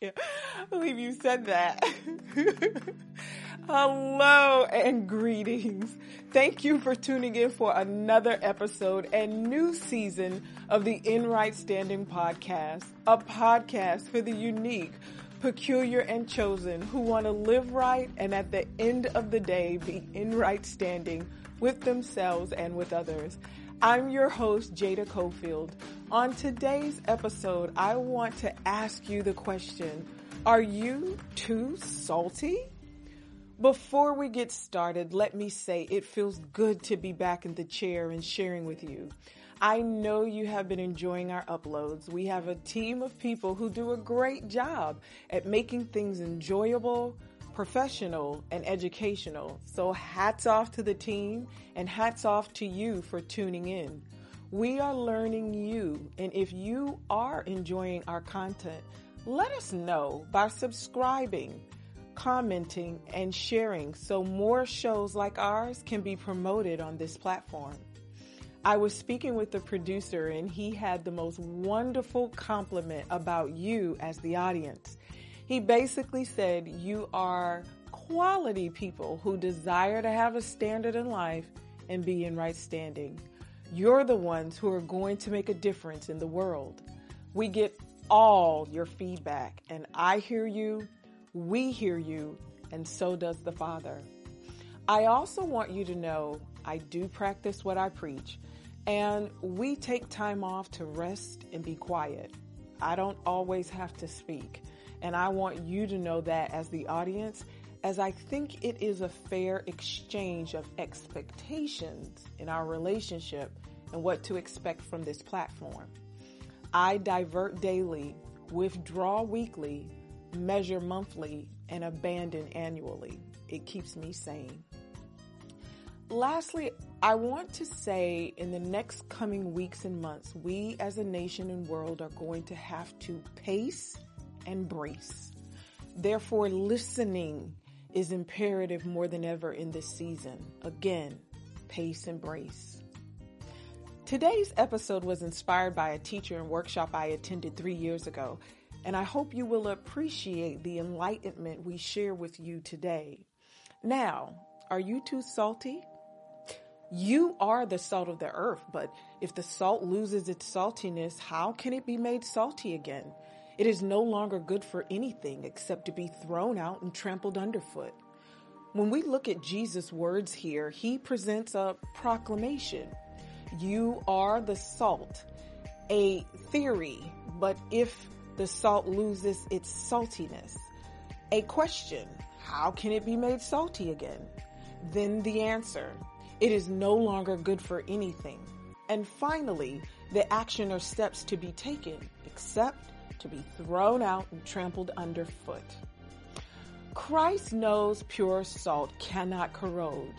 can't believe you said that. Hello and greetings. Thank you for tuning in for another episode and new season of the In Right Standing podcast, a podcast for the unique, peculiar, and chosen who want to live right and at the end of the day be in right standing with themselves and with others. I'm your host, Jada Cofield. On today's episode, I want to ask you the question, are you too salty? Before we get started, let me say it feels good to be back in the chair and sharing with you. I know you have been enjoying our uploads. We have a team of people who do a great job at making things enjoyable, professional, and educational. So hats off to the team and hats off to you for tuning in. We are learning you, and if you are enjoying our content, let us know by subscribing, commenting, and sharing so more shows like ours can be promoted on this platform. I was speaking with the producer, and he had the most wonderful compliment about you as the audience. He basically said, You are quality people who desire to have a standard in life and be in right standing. You're the ones who are going to make a difference in the world. We get all your feedback, and I hear you, we hear you, and so does the Father. I also want you to know I do practice what I preach, and we take time off to rest and be quiet. I don't always have to speak, and I want you to know that as the audience, as I think it is a fair exchange of expectations in our relationship and what to expect from this platform. I divert daily, withdraw weekly, measure monthly, and abandon annually. It keeps me sane. Lastly, I want to say in the next coming weeks and months, we as a nation and world are going to have to pace and brace. Therefore, listening is imperative more than ever in this season. Again, pace and brace. Today's episode was inspired by a teacher and workshop I attended three years ago, and I hope you will appreciate the enlightenment we share with you today. Now, are you too salty? You are the salt of the earth, but if the salt loses its saltiness, how can it be made salty again? It is no longer good for anything except to be thrown out and trampled underfoot. When we look at Jesus' words here, he presents a proclamation. You are the salt, a theory, but if the salt loses its saltiness, a question, how can it be made salty again? Then the answer, it is no longer good for anything. And finally, the action or steps to be taken, except to be thrown out and trampled underfoot. Christ knows pure salt cannot corrode.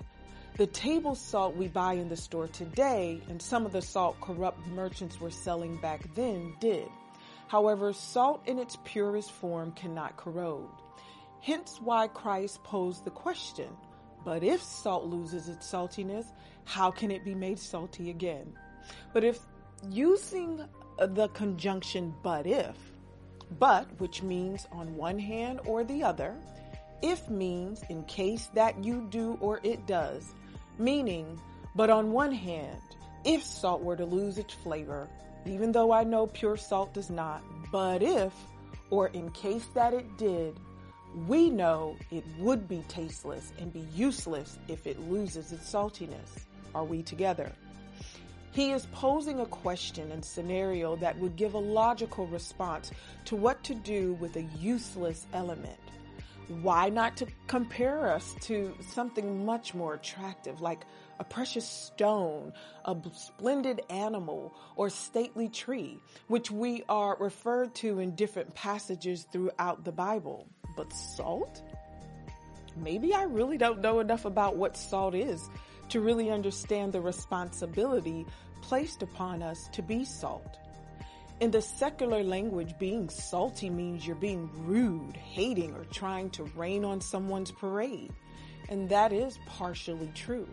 The table salt we buy in the store today and some of the salt corrupt merchants were selling back then did. However, salt in its purest form cannot corrode. Hence why Christ posed the question, but if salt loses its saltiness, how can it be made salty again? But if using the conjunction but if, but, which means on one hand or the other. If means in case that you do or it does. Meaning, but on one hand, if salt were to lose its flavor, even though I know pure salt does not, but if, or in case that it did, we know it would be tasteless and be useless if it loses its saltiness. Are we together? He is posing a question and scenario that would give a logical response to what to do with a useless element. Why not to compare us to something much more attractive like a precious stone, a splendid animal, or stately tree, which we are referred to in different passages throughout the Bible. But salt? Maybe I really don't know enough about what salt is to really understand the responsibility placed upon us to be salt. In the secular language, being salty means you're being rude, hating, or trying to rain on someone's parade. And that is partially true.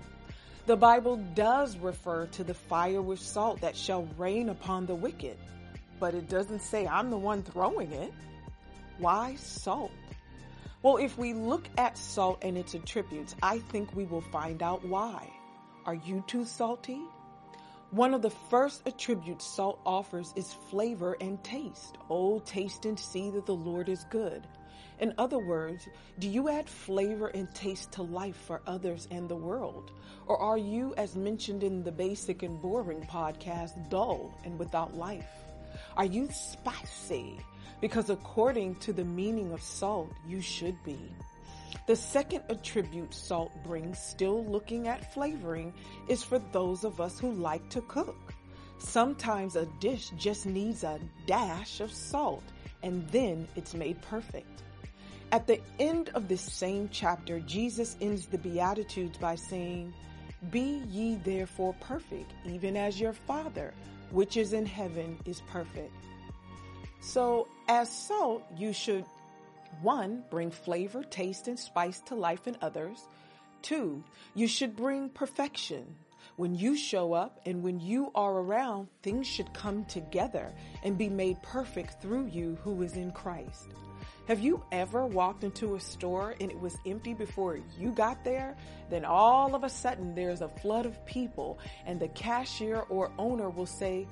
The Bible does refer to the fire with salt that shall rain upon the wicked, but it doesn't say I'm the one throwing it. Why salt? Well, if we look at salt and its attributes, I think we will find out why. Are you too salty? One of the first attributes salt offers is flavor and taste. Oh, taste and see that the Lord is good. In other words, do you add flavor and taste to life for others and the world? Or are you, as mentioned in the Basic and Boring podcast, dull and without life? Are you spicy? Because according to the meaning of salt, you should be. The second attribute salt brings, still looking at flavoring, is for those of us who like to cook. Sometimes a dish just needs a dash of salt and then it's made perfect. At the end of this same chapter, Jesus ends the Beatitudes by saying, Be ye therefore perfect, even as your Father, which is in heaven, is perfect. So, as salt, you should one, bring flavor, taste, and spice to life in others. Two, you should bring perfection. When you show up and when you are around, things should come together and be made perfect through you who is in Christ. Have you ever walked into a store and it was empty before you got there? Then all of a sudden there's a flood of people and the cashier or owner will say,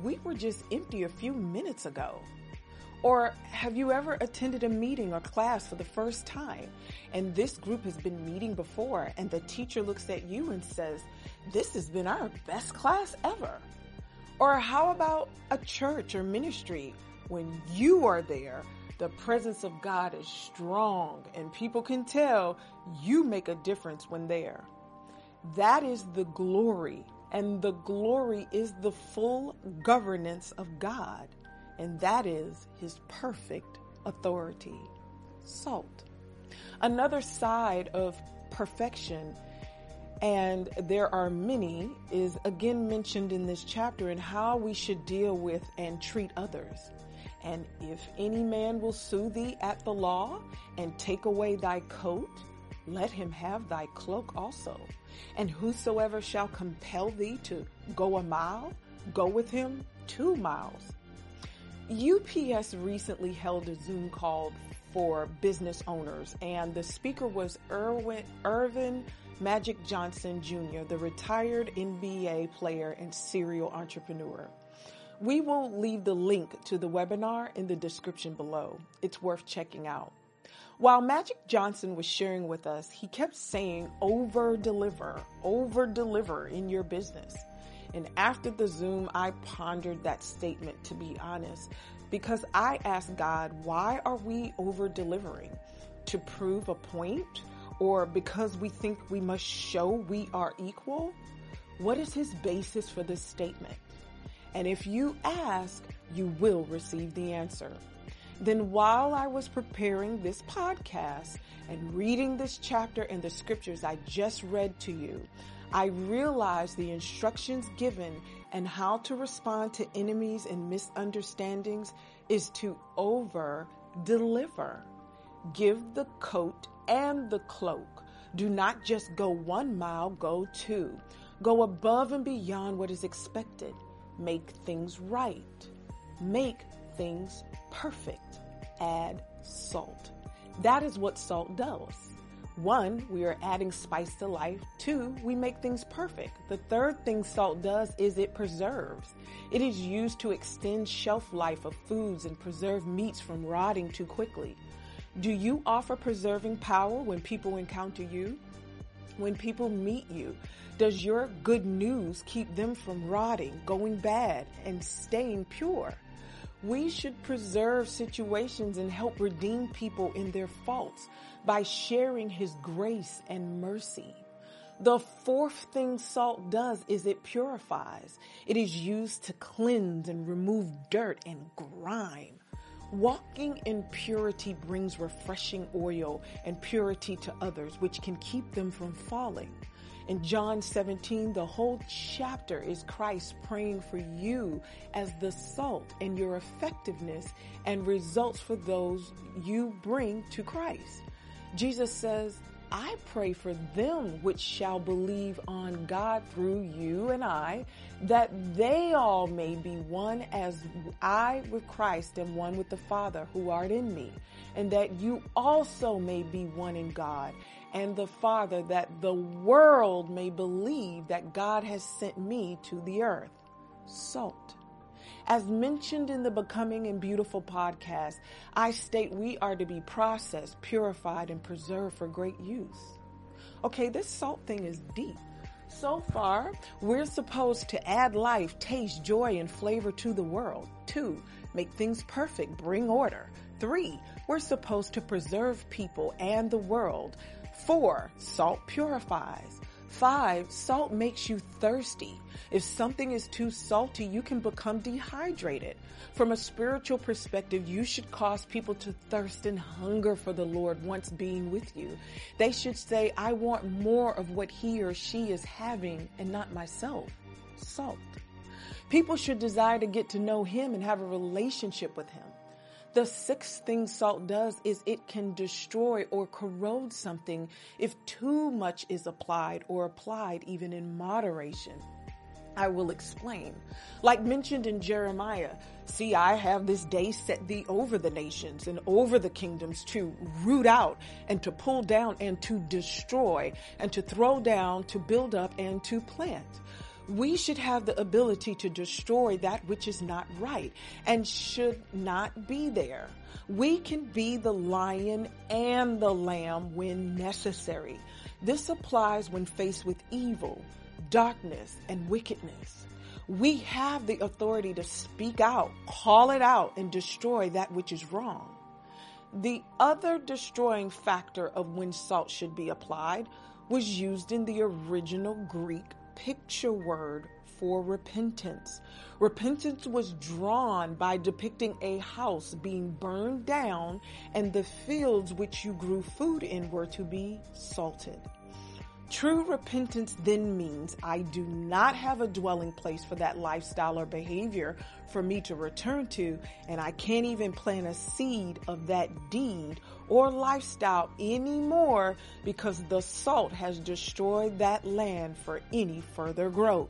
we were just empty a few minutes ago. Or have you ever attended a meeting or class for the first time and this group has been meeting before and the teacher looks at you and says, this has been our best class ever? Or how about a church or ministry when you are there, the presence of God is strong and people can tell you make a difference when there. That is the glory and the glory is the full governance of God and that is his perfect authority. Salt. Another side of perfection, and there are many, is again mentioned in this chapter in how we should deal with and treat others. And if any man will sue thee at the law and take away thy coat, let him have thy cloak also. And whosoever shall compel thee to go a mile, go with him two miles. UPS recently held a Zoom call for business owners, and the speaker was Irwin, Earvin Magic Johnson Jr., the retired NBA player and serial entrepreneur. We will leave the link to the webinar in the description below. It's worth checking out. While Magic Johnson was sharing with us, he kept saying over deliver, over deliver in your business. And after the Zoom, I pondered that statement to be honest, because I asked God, why are we over delivering? To prove a point or because we think we must show we are equal? What is his basis for this statement? And if you ask, you will receive the answer. Then while I was preparing this podcast and reading this chapter and the scriptures I just read to you, I realized the instructions given and how to respond to enemies and misunderstandings is to over deliver. Give the coat and the cloak. Do not just go one mile, go two. Go above and beyond what is expected. Make things right. Make things perfect. Add salt. That is what salt does. One, we are adding spice to life. Two, we make things perfect. The third thing salt does is it preserves. It is used to extend shelf life of foods and preserve meats from rotting too quickly. Do you offer preserving power when people encounter you? When people meet you, does your good news keep them from rotting, going bad, and staying pure? We should preserve situations and help redeem people in their faults by sharing his grace and mercy. The fourth thing salt does is it purifies. It is used to cleanse and remove dirt and grime. Walking in purity brings refreshing oil and purity to others, which can keep them from falling. In John 17, the whole chapter is Christ praying for you as the salt and your effectiveness and results for those you bring to Christ. Jesus says, I pray for them which shall believe on God through you and I, that they all may be one as I with Christ am one with the Father who art in me, and that you also may be one in God and the Father, that the world may believe that God has sent me to the earth. Salt. As mentioned in the Becoming and Beautiful podcast, I state we are to be processed, purified, and preserved for great use. Okay, this salt thing is deep. So far, we're supposed to add life, taste, joy, and flavor to the world. Two, make things perfect, bring order. Three, we're supposed to preserve people and the world. Four, salt purifies. Five, salt makes you thirsty. If something is too salty, you can become dehydrated. From a spiritual perspective, you should cause people to thirst and hunger for the Lord once being with you. They should say, I want more of what he or she is having and not myself. Salt. People should desire to get to know him and have a relationship with him. The sixth thing salt does is it can destroy or corrode something if too much is applied or applied even in moderation. I will explain. Like mentioned in Jeremiah, see, I have this day set thee over the nations and over the kingdoms to root out and to pull down and to destroy and to throw down, to build up and to plant we should have the ability to destroy that which is not right and should not be there. We can be the lion and the lamb when necessary. This applies when faced with evil, darkness, and wickedness. We have the authority to speak out, call it out, and destroy that which is wrong. The other destroying factor of when salt should be applied was used in the original Greek picture word for repentance. Repentance was drawn by depicting a house being burned down and the fields which you grew food in were to be salted. True repentance then means I do not have a dwelling place for that lifestyle or behavior for me to return to, and I can't even plant a seed of that deed or lifestyle anymore because the salt has destroyed that land for any further growth.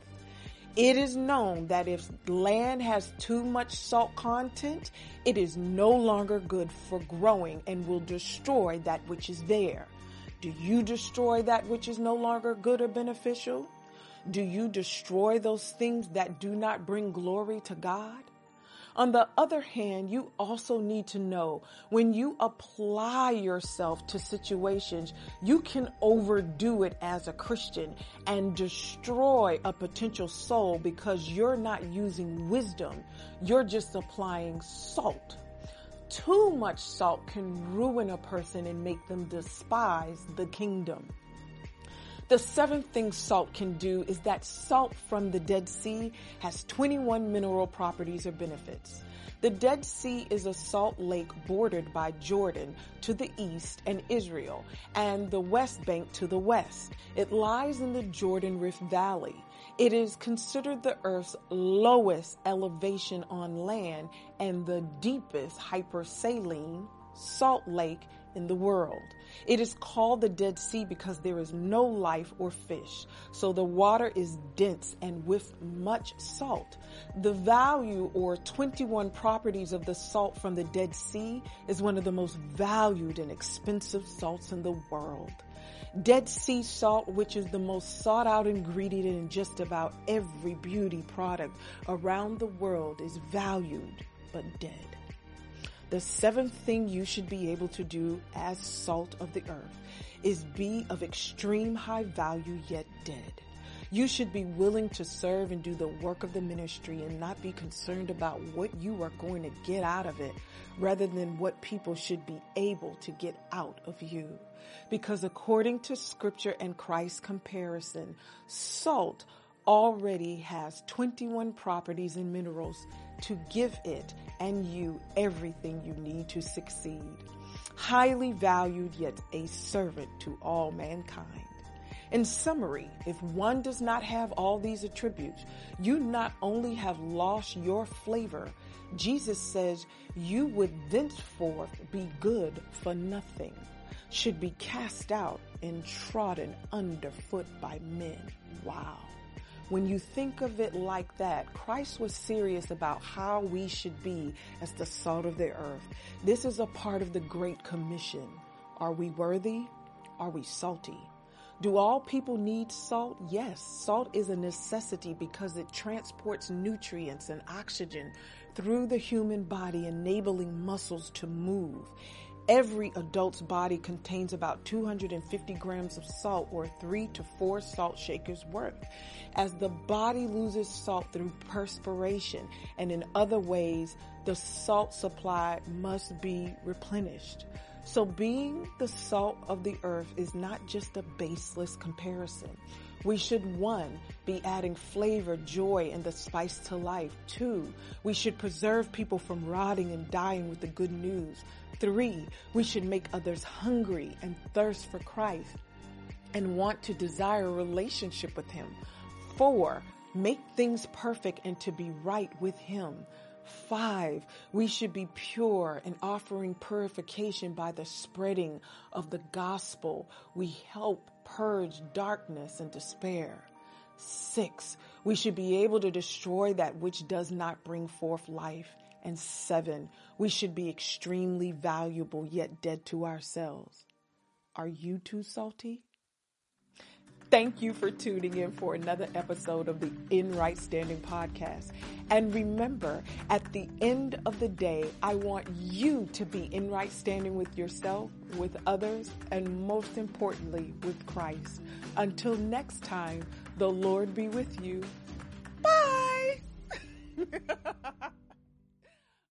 It is known that if land has too much salt content, it is no longer good for growing and will destroy that which is there. Do you destroy that which is no longer good or beneficial? Do you destroy those things that do not bring glory to God? On the other hand, you also need to know when you apply yourself to situations, you can overdo it as a Christian and destroy a potential soul because you're not using wisdom. You're just applying salt too much salt can ruin a person and make them despise the kingdom. The seventh thing salt can do is that salt from the Dead Sea has 21 mineral properties or benefits. The Dead Sea is a salt lake bordered by Jordan to the east and Israel and the West Bank to the west. It lies in the Jordan Rift Valley. It is considered the Earth's lowest elevation on land and the deepest hypersaline salt lake in the world. It is called the Dead Sea because there is no life or fish. So the water is dense and with much salt. The value or 21 properties of the salt from the Dead Sea is one of the most valued and expensive salts in the world. Dead Sea salt, which is the most sought out ingredient in just about every beauty product around the world, is valued but dead. The seventh thing you should be able to do as salt of the earth is be of extreme high value yet dead. You should be willing to serve and do the work of the ministry and not be concerned about what you are going to get out of it rather than what people should be able to get out of you. Because according to scripture and Christ's comparison, salt already has 21 properties and minerals to give it and you everything you need to succeed. Highly valued yet a servant to all mankind. In summary, if one does not have all these attributes, you not only have lost your flavor, Jesus says you would thenceforth be good for nothing. should be cast out and trodden underfoot by men. Wow. When you think of it like that, Christ was serious about how we should be as the salt of the earth. This is a part of the Great Commission. Are we worthy? Are we salty? Do all people need salt? Yes, salt is a necessity because it transports nutrients and oxygen through the human body, enabling muscles to move. Every adult's body contains about 250 grams of salt or three to four salt shakers worth. As the body loses salt through perspiration and in other ways, the salt supply must be replenished. So being the salt of the earth is not just a baseless comparison. We should one, be adding flavor, joy, and the spice to life. Two, we should preserve people from rotting and dying with the good news. Three, we should make others hungry and thirst for Christ and want to desire a relationship with Him. Four, make things perfect and to be right with Him. Five, we should be pure and offering purification by the spreading of the gospel. We help purge darkness and despair. Six, we should be able to destroy that which does not bring forth life. And seven, we should be extremely valuable yet dead to ourselves. Are you too salty? Thank you for tuning in for another episode of the In Right Standing podcast. And remember, at the end of the day, I want you to be in right standing with yourself, with others, and most importantly, with Christ. Until next time, the Lord be with you. Bye.